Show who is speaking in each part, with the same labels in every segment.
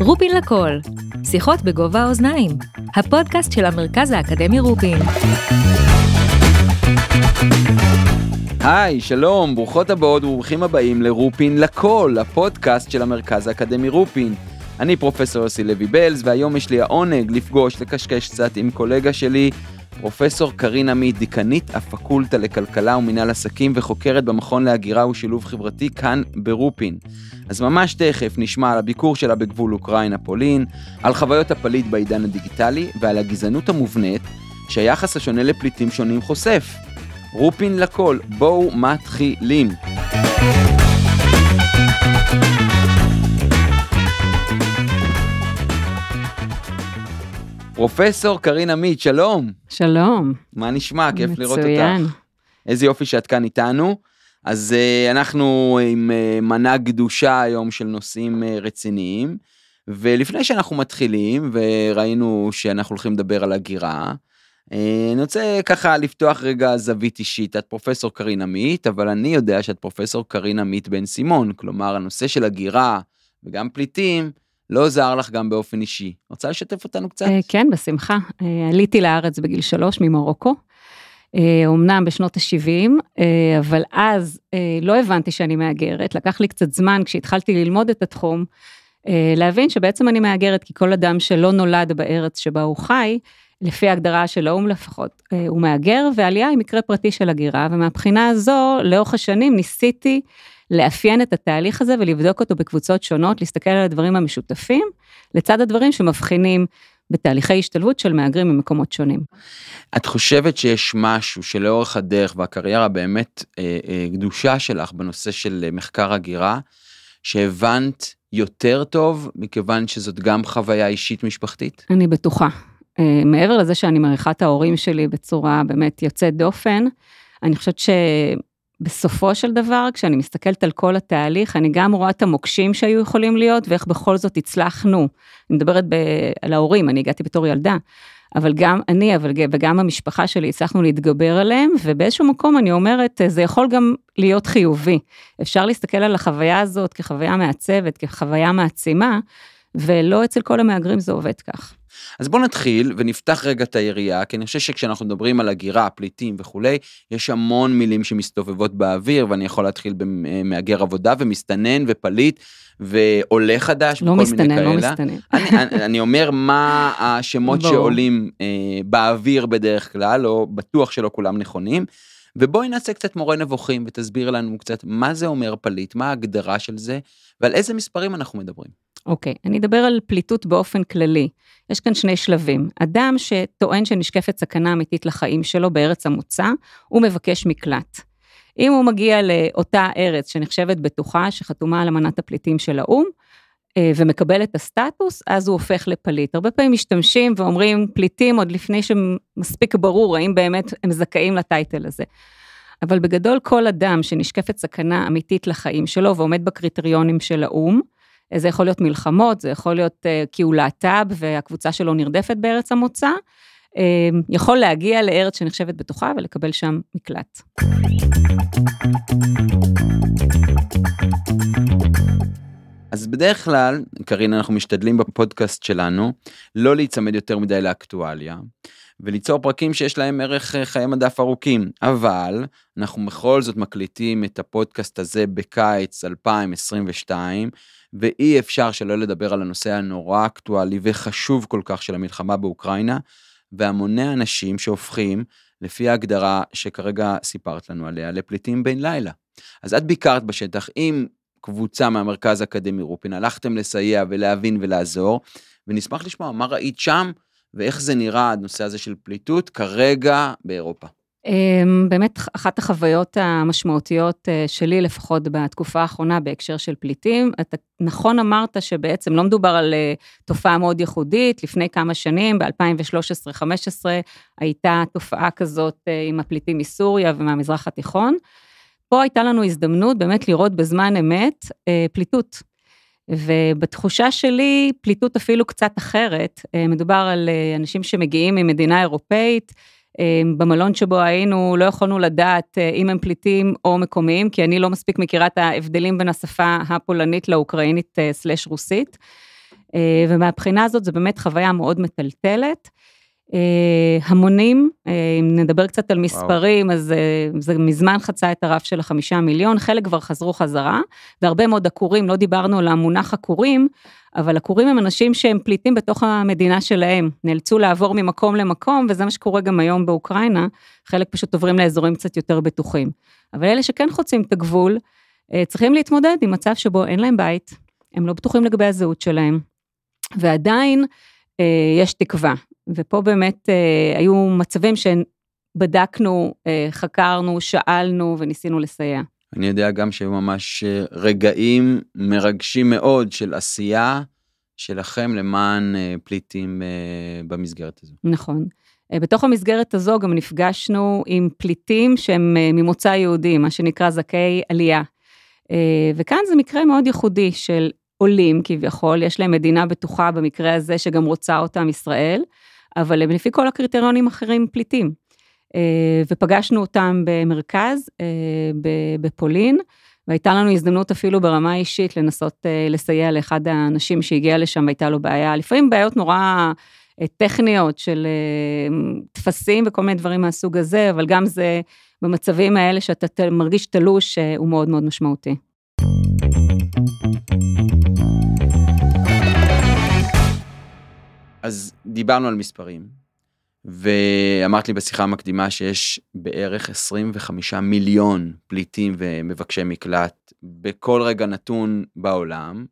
Speaker 1: רופין לכל, שיחות בגובה האוזניים, הפודקאסט של המרכז האקדמי רופין.
Speaker 2: היי, שלום, ברוכות הבאות וברוכים הבאים לרופין לכל, הפודקאסט של המרכז האקדמי רופין. אני פרופסור יוסי לוי בלז, והיום יש לי העונג לפגוש, לקשקש קצת עם קולגה שלי, פרופסור קרין עמית, דיקנית הפקולטה לכלכלה ומינהל עסקים וחוקרת במכון להגירה ושילוב חברתי כאן ברופין. אז ממש תכף נשמע על הביקור שלה בגבול אוקראינה-פולין, על חוויות הפליט בעידן הדיגיטלי ועל הגזענות המובנית שהיחס השונה לפליטים שונים חושף. רופין לכל, בואו מתחילים. פרופסור קרין עמית, שלום.
Speaker 3: שלום.
Speaker 2: מה נשמע? כיף
Speaker 3: מצוין.
Speaker 2: לראות אותך. איזה יופי שאת כאן איתנו. אז uh, אנחנו עם uh, מנה גדושה היום של נושאים uh, רציניים, ולפני שאנחנו מתחילים, וראינו שאנחנו הולכים לדבר על הגירה, אני רוצה ככה לפתוח רגע זווית אישית. את פרופסור קרין עמית, אבל אני יודע שאת פרופסור קרין עמית בן סימון, כלומר הנושא של הגירה וגם פליטים, לא זר לך גם באופן אישי. רוצה לשתף אותנו קצת?
Speaker 3: אה, כן, בשמחה. אה, עליתי לארץ בגיל שלוש ממרוקו, אומנם בשנות ה-70, אבל אז אה, לא הבנתי שאני מהגרת. לקח לי קצת זמן כשהתחלתי ללמוד את התחום, אה, להבין שבעצם אני מהגרת, כי כל אדם שלא נולד בארץ שבה הוא חי, לפי ההגדרה של האו"ם לפחות, אה, הוא מהגר, ועלייה היא מקרה פרטי של הגירה, ומהבחינה הזו, לאורך השנים ניסיתי לאפיין את התהליך הזה ולבדוק אותו בקבוצות שונות, להסתכל על הדברים המשותפים, לצד הדברים שמבחינים בתהליכי השתלבות של מהגרים ממקומות שונים.
Speaker 2: את חושבת שיש משהו שלאורך הדרך והקריירה באמת אה, אה, גדושה שלך בנושא של מחקר הגירה, שהבנת יותר טוב מכיוון שזאת גם חוויה אישית משפחתית?
Speaker 3: אני בטוחה. אה, מעבר לזה שאני מעריכה את ההורים שלי בצורה באמת יוצאת דופן, אני חושבת שבסופו של דבר, כשאני מסתכלת על כל התהליך, אני גם רואה את המוקשים שהיו יכולים להיות, ואיך בכל זאת הצלחנו. אני מדברת ב- על ההורים, אני הגעתי בתור ילדה, אבל גם אני אבל, וגם המשפחה שלי הצלחנו להתגבר עליהם, ובאיזשהו מקום אני אומרת, זה יכול גם להיות חיובי. אפשר להסתכל על החוויה הזאת כחוויה מעצבת, כחוויה מעצימה, ולא אצל כל המהגרים זה עובד כך.
Speaker 2: אז בוא נתחיל ונפתח רגע את היריעה, כי אני חושב שכשאנחנו מדברים על הגירה, פליטים וכולי, יש המון מילים שמסתובבות באוויר, ואני יכול להתחיל במהגר עבודה ומסתנן ופליט ועולה חדש
Speaker 3: לא
Speaker 2: וכל
Speaker 3: מסתנן,
Speaker 2: מיני
Speaker 3: לא
Speaker 2: כאלה.
Speaker 3: מסתנן.
Speaker 2: אני, אני, אני אומר מה השמות
Speaker 3: ברור.
Speaker 2: שעולים אה, באוויר בדרך כלל, או בטוח שלא כולם נכונים. ובואי נעשה קצת מורה נבוכים ותסביר לנו קצת מה זה אומר פליט, מה ההגדרה של זה, ועל איזה מספרים אנחנו מדברים.
Speaker 3: אוקיי, אני אדבר על פליטות באופן כללי. יש כאן שני שלבים. אדם שטוען שנשקפת סכנה אמיתית לחיים שלו בארץ המוצא, הוא מבקש מקלט. אם הוא מגיע לאותה ארץ שנחשבת בטוחה, שחתומה על אמנת הפליטים של האו"ם, אה, ומקבל את הסטטוס, אז הוא הופך לפליט. הרבה פעמים משתמשים ואומרים פליטים עוד לפני שמספיק ברור האם באמת הם זכאים לטייטל הזה. אבל בגדול כל אדם שנשקפת סכנה אמיתית לחיים שלו ועומד בקריטריונים של האו"ם, זה יכול להיות מלחמות, זה יכול להיות uh, כי הוא להט"ב והקבוצה שלו נרדפת בארץ המוצא, uh, יכול להגיע לארץ שנחשבת בטוחה ולקבל שם מקלט.
Speaker 2: אז בדרך כלל, קרין, אנחנו משתדלים בפודקאסט שלנו לא להיצמד יותר מדי לאקטואליה, וליצור פרקים שיש להם ערך אה, חיי מדף ארוכים, אבל אנחנו בכל זאת מקליטים את הפודקאסט הזה בקיץ 2022, ואי אפשר שלא לדבר על הנושא הנורא אקטואלי וחשוב כל כך של המלחמה באוקראינה, והמוני אנשים שהופכים, לפי ההגדרה שכרגע סיפרת לנו עליה, לפליטים בן לילה. אז את ביקרת בשטח עם קבוצה מהמרכז האקדמי רופין, הלכתם לסייע ולהבין ולעזור, ונשמח לשמוע מה ראית שם ואיך זה נראה הנושא הזה של פליטות כרגע באירופה.
Speaker 3: אמ, באמת אחת החוויות המשמעותיות אה, שלי, לפחות בתקופה האחרונה בהקשר של פליטים, אתה נכון אמרת שבעצם לא מדובר על אה, תופעה מאוד ייחודית, לפני כמה שנים, ב-2013-2015, הייתה תופעה כזאת אה, עם הפליטים מסוריה ומהמזרח התיכון. פה הייתה לנו הזדמנות באמת לראות בזמן אמת פליטות. ובתחושה שלי, פליטות אפילו קצת אחרת, מדובר על אנשים שמגיעים ממדינה אירופאית, אה, במלון שבו היינו לא יכולנו לדעת אה, אם הם פליטים או מקומיים, כי אני לא מספיק מכירה את ההבדלים בין השפה הפולנית לאוקראינית סלש רוסית. ומהבחינה הזאת זו באמת חוויה מאוד מטלטלת. המונים, אם נדבר קצת על מספרים, וואו. אז זה מזמן חצה את הרף של החמישה מיליון, חלק כבר חזרו חזרה, והרבה מאוד עקורים, לא דיברנו על המונח עקורים, אבל עקורים הם אנשים שהם פליטים בתוך המדינה שלהם, נאלצו לעבור ממקום למקום, וזה מה שקורה גם היום באוקראינה, חלק פשוט עוברים לאזורים קצת יותר בטוחים. אבל אלה שכן חוצים את הגבול, אה, צריכים להתמודד עם מצב שבו אין להם בית, הם לא בטוחים לגבי הזהות שלהם, ועדיין אה, יש תקווה. ופה באמת אה, היו מצבים שבדקנו, חקרנו, שאלנו וניסינו לסייע.
Speaker 2: אני יודע גם שהיו ממש אה, רגעים מרגשים מאוד של עשייה שלכם למען אה, פליטים אה, במסגרת הזו.
Speaker 3: נכון. בתוך המסגרת הזו גם נפגשנו עם פליטים שהם ממוצא יהודי, מה שנקרא זכאי עלייה. וכאן זה מקרה מאוד ייחודי של עולים כביכול, יש להם מדינה בטוחה במקרה הזה שגם רוצה אותם ישראל, אבל הם לפי כל הקריטריונים אחרים פליטים. אה, ופגשנו אותם במרכז, אה, בפולין, והייתה לנו הזדמנות אפילו ברמה אישית לנסות אה, לסייע לאחד האנשים שהגיע לשם והייתה לו בעיה, לפעמים בעיות נורא טכניות של טפסים וכל מיני דברים מהסוג הזה, אבל גם זה במצבים האלה שאתה מרגיש תלוש, הוא מאוד מאוד משמעותי.
Speaker 2: אז דיברנו על מספרים, ואמרת לי בשיחה המקדימה שיש בערך 25 מיליון פליטים ומבקשי מקלט בכל רגע נתון בעולם,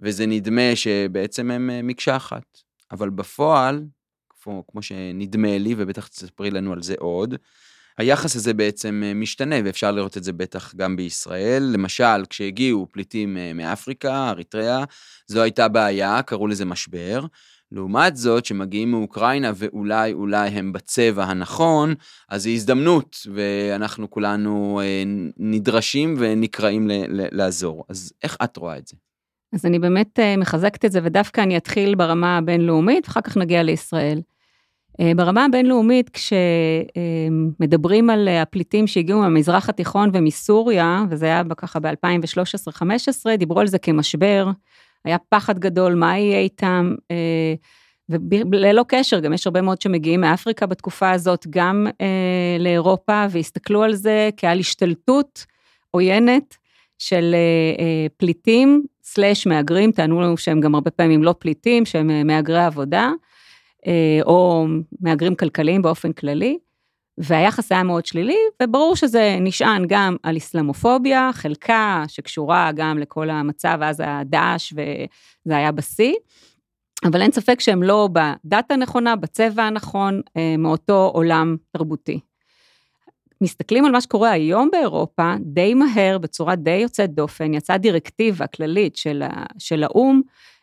Speaker 2: וזה נדמה שבעצם הם אה, מקשה אחת. אבל בפועל, כמו, כמו שנדמה לי, ובטח תספרי לנו על זה עוד, היחס הזה בעצם אה, משתנה, ואפשר לראות את זה בטח גם בישראל. למשל, כשהגיעו פליטים אה, מאפריקה, אריתריאה, זו הייתה בעיה, קראו לזה משבר. לעומת זאת, שמגיעים מאוקראינה ואולי אולי הם בצבע הנכון, אז זו הזדמנות, ואנחנו כולנו אה, נדרשים ונקראים לעזור. אז איך את רואה את זה?
Speaker 3: אז אני באמת אה, מחזקת את זה, ודווקא אני אתחיל ברמה הבינלאומית, ואחר כך נגיע לישראל. אה, ברמה הבינלאומית, כשמדברים על הפליטים שהגיעו מהמזרח התיכון ומסוריה, וזה היה ככה ב-2013-2015, דיברו על זה כמשבר. היה פחד גדול, מה יהיה איתם, אה, וללא קשר, גם יש הרבה מאוד שמגיעים מאפריקה בתקופה הזאת, גם אה, לאירופה, והסתכלו על זה כעל השתלטות עוינת של אה, פליטים, סלאש מהגרים, טענו לנו שהם גם הרבה פעמים לא פליטים, שהם מהגרי עבודה, או מהגרים כלכליים באופן כללי. והיחס היה מאוד שלילי, וברור שזה נשען גם על אסלאמופוביה, חלקה שקשורה גם לכל המצב, אז היה דאעש וזה היה בשיא, אבל אין ספק שהם לא בדת הנכונה, בצבע הנכון, אה, מאותו עולם תרבותי. מסתכלים על מה שקורה היום באירופה, די מהר, בצורה די יוצאת דופן, יצאה דירקטיבה כללית של, של האו"ם,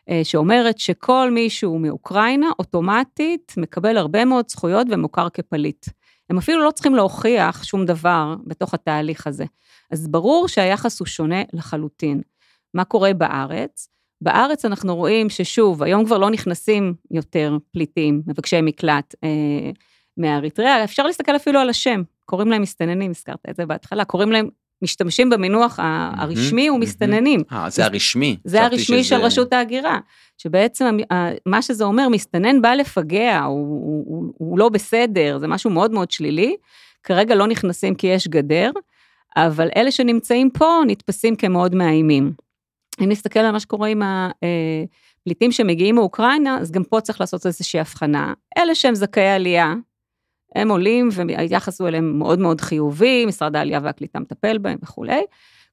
Speaker 3: אה, שאומרת שכל מי שהוא מאוקראינה, אוטומטית מקבל הרבה מאוד זכויות ומוכר כפליט. הם אפילו לא צריכים להוכיח שום דבר בתוך התהליך הזה. אז ברור שהיחס הוא שונה לחלוטין. מה קורה בארץ? בארץ אנחנו רואים ששוב, היום כבר לא נכנסים יותר פליטים, מבקשי מקלט אה, מאריתריאה, אפשר להסתכל אפילו על השם, קוראים להם מסתננים, הזכרת את זה בהתחלה, קוראים להם משתמשים במינוח הרשמי הוא מסתננים.
Speaker 2: אה, זה הרשמי.
Speaker 3: זה הרשמי של רשות ההגירה, שבעצם מה שזה אומר, מסתנן בא לפגע, הוא, הוא, הוא לא בסדר, זה משהו מאוד מאוד שלילי. כרגע לא נכנסים כי יש גדר, אבל אלה שנמצאים פה נתפסים כמאוד מאיימים. אם נסתכל על מה שקורה עם הפליטים שמגיעים מאוקראינה, אז גם פה צריך לעשות איזושהי הבחנה. אלה שהם זכאי עלייה, הם עולים והיחס הוא אליהם מאוד מאוד חיובי, משרד העלייה והקליטה מטפל בהם וכולי.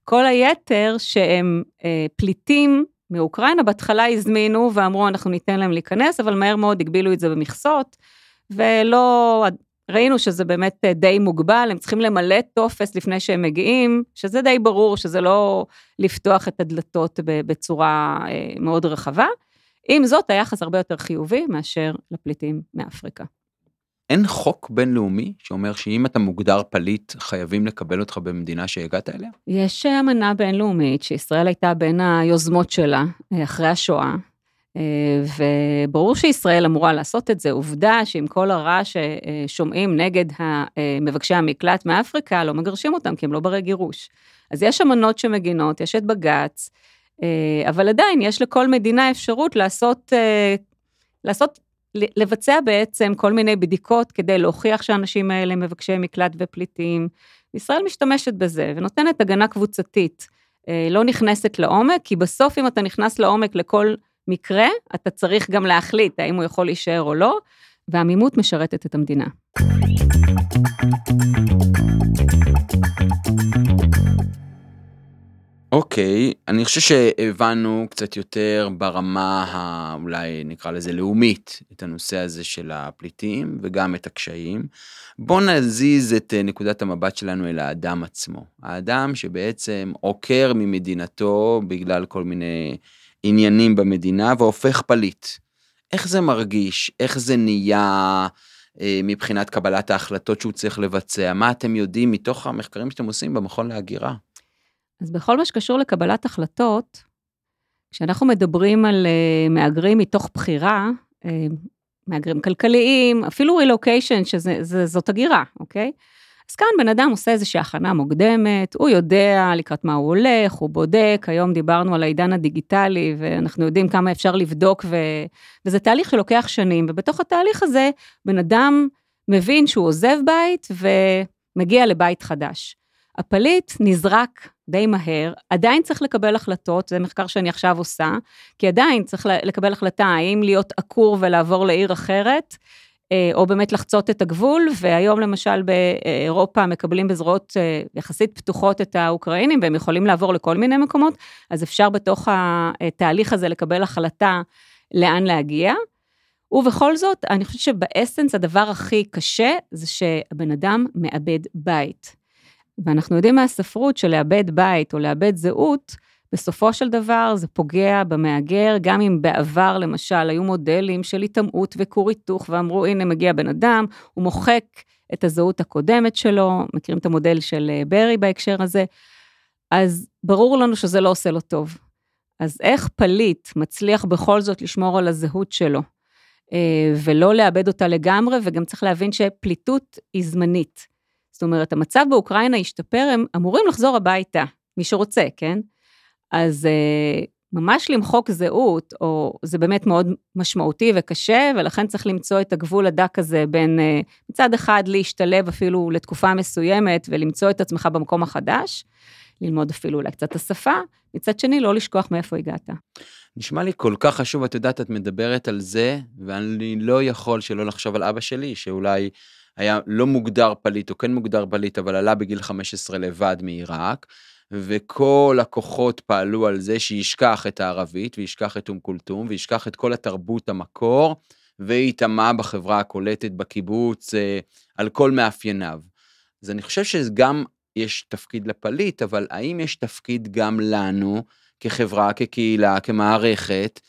Speaker 3: כל היתר שהם אה, פליטים מאוקראינה, בהתחלה הזמינו ואמרו אנחנו ניתן להם להיכנס, אבל מהר מאוד הגבילו את זה במכסות, ולא, ראינו שזה באמת אה, די מוגבל, הם צריכים למלא טופס לפני שהם מגיעים, שזה די ברור שזה לא לפתוח את הדלתות בצורה אה, מאוד רחבה. עם זאת, היחס הרבה יותר חיובי מאשר לפליטים מאפריקה.
Speaker 2: אין חוק בינלאומי שאומר שאם אתה מוגדר פליט, חייבים לקבל אותך במדינה שהגעת אליה?
Speaker 3: יש אמנה בינלאומית שישראל הייתה בין היוזמות שלה אה, אחרי השואה, וברור שישראל אמורה לעשות את זה. עובדה שעם כל הרע ששומעים נגד מבקשי המקלט מאפריקה, לא מגרשים אותם כי הם לא ברי גירוש. אז יש אמנות שמגינות, יש את בג"ץ, אבל עדיין יש לכל מדינה אפשרות לעשות, לעשות, לבצע בעצם כל מיני בדיקות כדי להוכיח שהאנשים האלה מבקשי מקלט ופליטים. ישראל משתמשת בזה ונותנת הגנה קבוצתית. לא נכנסת לעומק, כי בסוף אם אתה נכנס לעומק לכל מקרה, אתה צריך גם להחליט האם הוא יכול להישאר או לא, והעמימות משרתת את המדינה.
Speaker 2: אוקיי, okay, אני חושב שהבנו קצת יותר ברמה האולי נקרא לזה לאומית את הנושא הזה של הפליטים וגם את הקשיים. בואו נזיז את אה, נקודת המבט שלנו אל האדם עצמו. האדם שבעצם עוקר ממדינתו בגלל כל מיני עניינים במדינה והופך פליט. איך זה מרגיש? איך זה נהיה אה, מבחינת קבלת ההחלטות שהוא צריך לבצע? מה אתם יודעים מתוך המחקרים שאתם עושים במכון להגירה?
Speaker 3: אז בכל מה שקשור לקבלת החלטות, כשאנחנו מדברים על uh, מהגרים מתוך בחירה, uh, מהגרים כלכליים, אפילו רילוקיישן, שזאת הגירה, אוקיי? אז כאן בן אדם עושה איזושהי הכנה מוקדמת, הוא יודע לקראת מה הוא הולך, הוא בודק, היום דיברנו על העידן הדיגיטלי, ואנחנו יודעים כמה אפשר לבדוק, ו... וזה תהליך שלוקח שנים, ובתוך התהליך הזה, בן אדם מבין שהוא עוזב בית ומגיע לבית חדש. הפליט נזרק די מהר, עדיין צריך לקבל החלטות, זה מחקר שאני עכשיו עושה, כי עדיין צריך לקבל החלטה האם להיות עקור ולעבור לעיר אחרת, אה, או באמת לחצות את הגבול, והיום למשל באירופה מקבלים בזרועות אה, יחסית פתוחות את האוקראינים, והם יכולים לעבור לכל מיני מקומות, אז אפשר בתוך התהליך הזה לקבל החלטה לאן להגיע. ובכל זאת, אני חושבת שבאסנס הדבר הכי קשה זה שהבן אדם מאבד בית. ואנחנו יודעים מהספרות שלאבד בית או לאבד זהות, בסופו של דבר זה פוגע במהגר, גם אם בעבר למשל היו מודלים של היטמעות וכור היתוך ואמרו הנה מגיע בן אדם, הוא מוחק את הזהות הקודמת שלו, מכירים את המודל של אה, ברי בהקשר הזה, אז ברור לנו שזה לא עושה לו טוב. אז איך פליט מצליח בכל זאת לשמור על הזהות שלו, אה, ולא לאבד אותה לגמרי, וגם צריך להבין שפליטות היא זמנית. זאת אומרת, המצב באוקראינה השתפר, הם אמורים לחזור הביתה, מי שרוצה, כן? אז uh, ממש למחוק זהות, או זה באמת מאוד משמעותי וקשה, ולכן צריך למצוא את הגבול הדק הזה בין uh, מצד אחד להשתלב אפילו לתקופה מסוימת ולמצוא את עצמך במקום החדש, ללמוד אפילו אולי קצת את השפה, מצד שני לא לשכוח מאיפה הגעת.
Speaker 2: נשמע לי כל כך חשוב, את יודעת, את מדברת על זה, ואני לא יכול שלא לחשוב על אבא שלי, שאולי היה לא מוגדר פליט או כן מוגדר פליט, אבל עלה בגיל 15 לבד מעיראק, וכל הכוחות פעלו על זה שישכח את הערבית וישכח את אום כולתום וישכח את כל התרבות המקור, וייטמע בחברה הקולטת בקיבוץ אה, על כל מאפייניו. אז אני חושב שגם יש תפקיד לפליט, אבל האם יש תפקיד גם לנו, כחברה, כקהילה, כמערכת,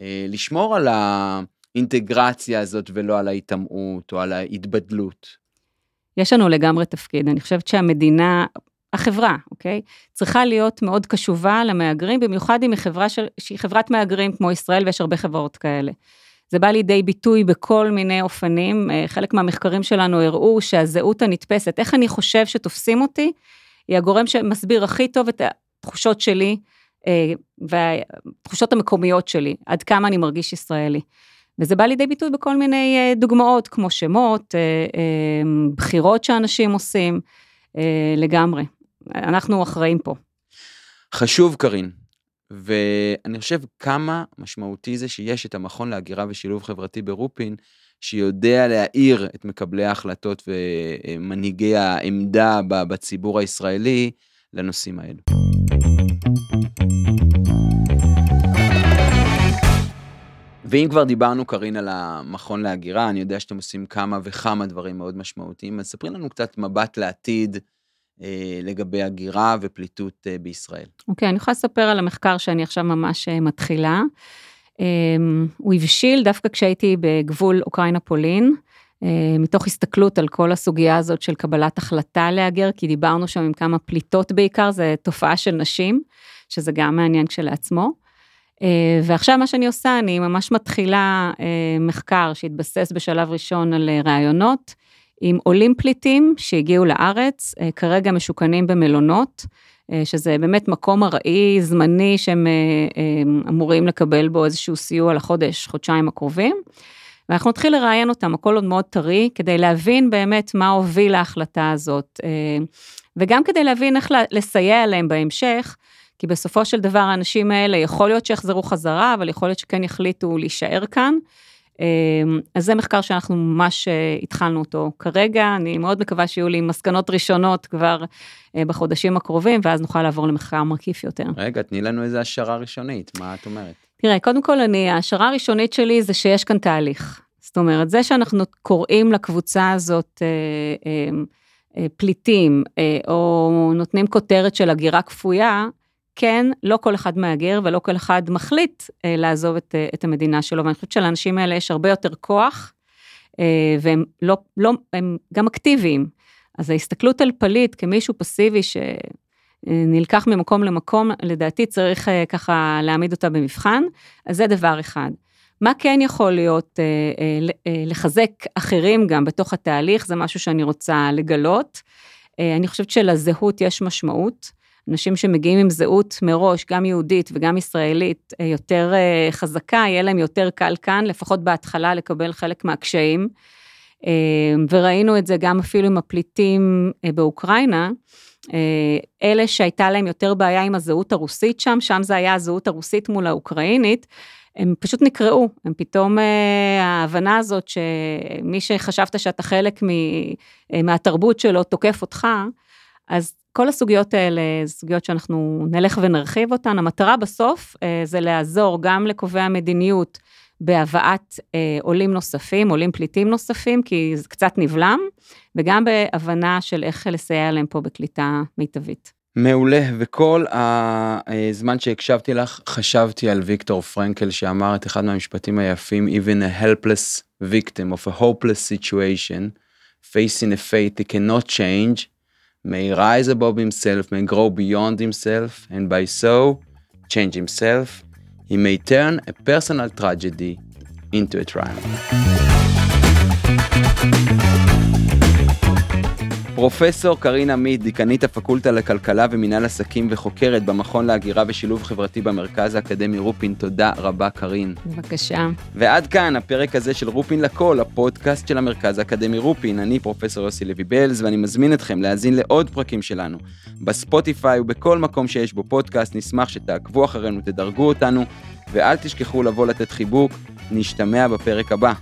Speaker 2: אה, לשמור על ה... האינטגרציה הזאת ולא על ההיטמעות או על ההתבדלות.
Speaker 3: יש לנו לגמרי תפקיד, אני חושבת שהמדינה, החברה, אוקיי? צריכה להיות מאוד קשובה למהגרים, במיוחד אם היא חברה של, שהיא חברת מהגרים כמו ישראל ויש הרבה חברות כאלה. זה בא לידי ביטוי בכל מיני אופנים, אה, חלק מהמחקרים שלנו הראו שהזהות הנתפסת, איך אני חושב שתופסים אותי, היא הגורם שמסביר הכי טוב את התחושות שלי אה, והתחושות המקומיות שלי, עד כמה אני מרגיש ישראלי. וזה בא לידי ביטוי בכל מיני אה, דוגמאות, כמו שמות, אה, אה, בחירות שאנשים עושים, לגמרי. אנחנו אחראים פה.
Speaker 2: חשוב, קארין, ואני חושב כמה משמעותי זה שיש את המכון להגירה ושילוב חברתי ברופין, שיודע להאיר את מקבלי ההחלטות ומנהיגי העמדה בציבור הישראלי לנושאים האלו. ואם כבר דיברנו, קארין, על המכון להגירה, אני יודע שאתם עושים כמה וכמה דברים מאוד משמעותיים, אז ספרי לנו קצת מבט לעתיד אה, לגבי הגירה ופליטות אה, בישראל.
Speaker 3: אוקיי, okay, אני יכולה לספר על המחקר שאני עכשיו ממש אה, מתחילה. אה, הוא הבשיל דווקא כשהייתי בגבול אוקראינה-פולין. אה, מתוך הסתכלות על כל הסוגיה הזאת של קבלת החלטה להגר, כי דיברנו שם עם כמה פליטות בעיקר, זה תופעה של נשים, שזה גם מעניין כשלעצמו. אה, ועכשיו מה שאני עושה, אני ממש מתחילה אה, מחקר שהתבסס בשלב ראשון על אה, רעיונות עם עולים פליטים שהגיעו לארץ, כרגע משוכנים במלונות, שזה באמת מקום ארעי, זמני, שהם אמורים לקבל בו איזשהו סיוע לחודש, חודשיים הקרובים. ואנחנו נתחיל לראיין אותם, הכל עוד מאוד טרי, כדי להבין באמת מה הוביל להחלטה הזאת, וגם כדי להבין איך לסייע להם בהמשך. כי בסופו של דבר האנשים האלה, יכול להיות שיחזרו חזרה, אבל יכול להיות שכן יחליטו להישאר כאן. אמ, אז זה מחקר שאנחנו ממש אה, התחלנו אותו כרגע, אני מאוד מקווה שיהיו לי מסקנות ראשונות כבר אה, בחודשים הקרובים, ואז נוכל לעבור למחקר מקיף יותר.
Speaker 2: רגע, תני לנו איזה השערה ראשונית, מה את אומרת?
Speaker 3: תראה, קודם כל, אני, ההשערה הראשונית שלי זה שיש כאן תהליך. זאת אומרת, זה שאנחנו קוראים לקבוצה הזאת אה, אה, פליטים, או נותנים כותרת של הגירה כפויה, כן, לא כל אחד מהגר ולא כל אחד מחליט אה, לעזוב את, אה, את המדינה שלו, ואני חושבת שלאנשים האלה יש הרבה יותר כוח, אה, והם לא, לא, הם גם אקטיביים. אז ההסתכלות על פליט כמישהו פסיבי שנלקח ממקום למקום, לדעתי צריך אה, ככה להעמיד אותה במבחן, אז זה דבר אחד. מה כן יכול להיות, אה, אה, אה, לחזק אחרים גם בתוך התהליך, זה משהו שאני רוצה לגלות. אה, אני חושבת שלזהות יש משמעות. אנשים שמגיעים עם זהות מראש, גם יהודית וגם ישראלית, אה, יותר אה, חזקה, יהיה להם יותר קל כאן, לפחות בהתחלה, לקבל חלק מהקשיים. אה, וראינו את זה גם אפילו עם הפליטים באוקראינה. אלה שהייתה להם יותר בעיה עם הזהות הרוסית שם, שם זה היה הזהות הרוסית מול האוקראינית, הם פשוט נקראו, הם פתאום, ההבנה הזאת שמי שחשבת שאתה חלק מהתרבות שלו תוקף אותך, אז כל הסוגיות האלה, סוגיות שאנחנו נלך ונרחיב אותן. המטרה בסוף אה, זה לעזור גם לקובעי המדיניות בהבאת אה, עולים נוספים, עולים פליטים נוספים, כי זה קצת נבלם, וגם בהבנה של איך לסייע להם פה בקליטה מיטבית.
Speaker 2: מעולה, וכל הזמן שהקשבתי לך, חשבתי על ויקטור פרנקל שאמר את אחד מהמשפטים היפים, even a helpless victim of a hopeless situation, facing a fate he cannot change, may rise above himself, may grow beyond himself, and by so change himself, he may turn a personal tragedy into a triumph. פרופסור קרין עמית, דיקנית הפקולטה לכלכלה ומינהל עסקים וחוקרת במכון להגירה ושילוב חברתי במרכז האקדמי רופין, תודה רבה קרין.
Speaker 3: בבקשה.
Speaker 2: ועד כאן הפרק הזה של רופין לכל, הפודקאסט של המרכז האקדמי רופין. אני פרופסור יוסי לוי בלז ואני מזמין אתכם להאזין לעוד פרקים שלנו. בספוטיפיי ובכל מקום שיש בו פודקאסט, נשמח שתעקבו אחרינו, תדרגו אותנו, ואל תשכחו לבוא לתת חיבוק. נשתמע בפרק הבא.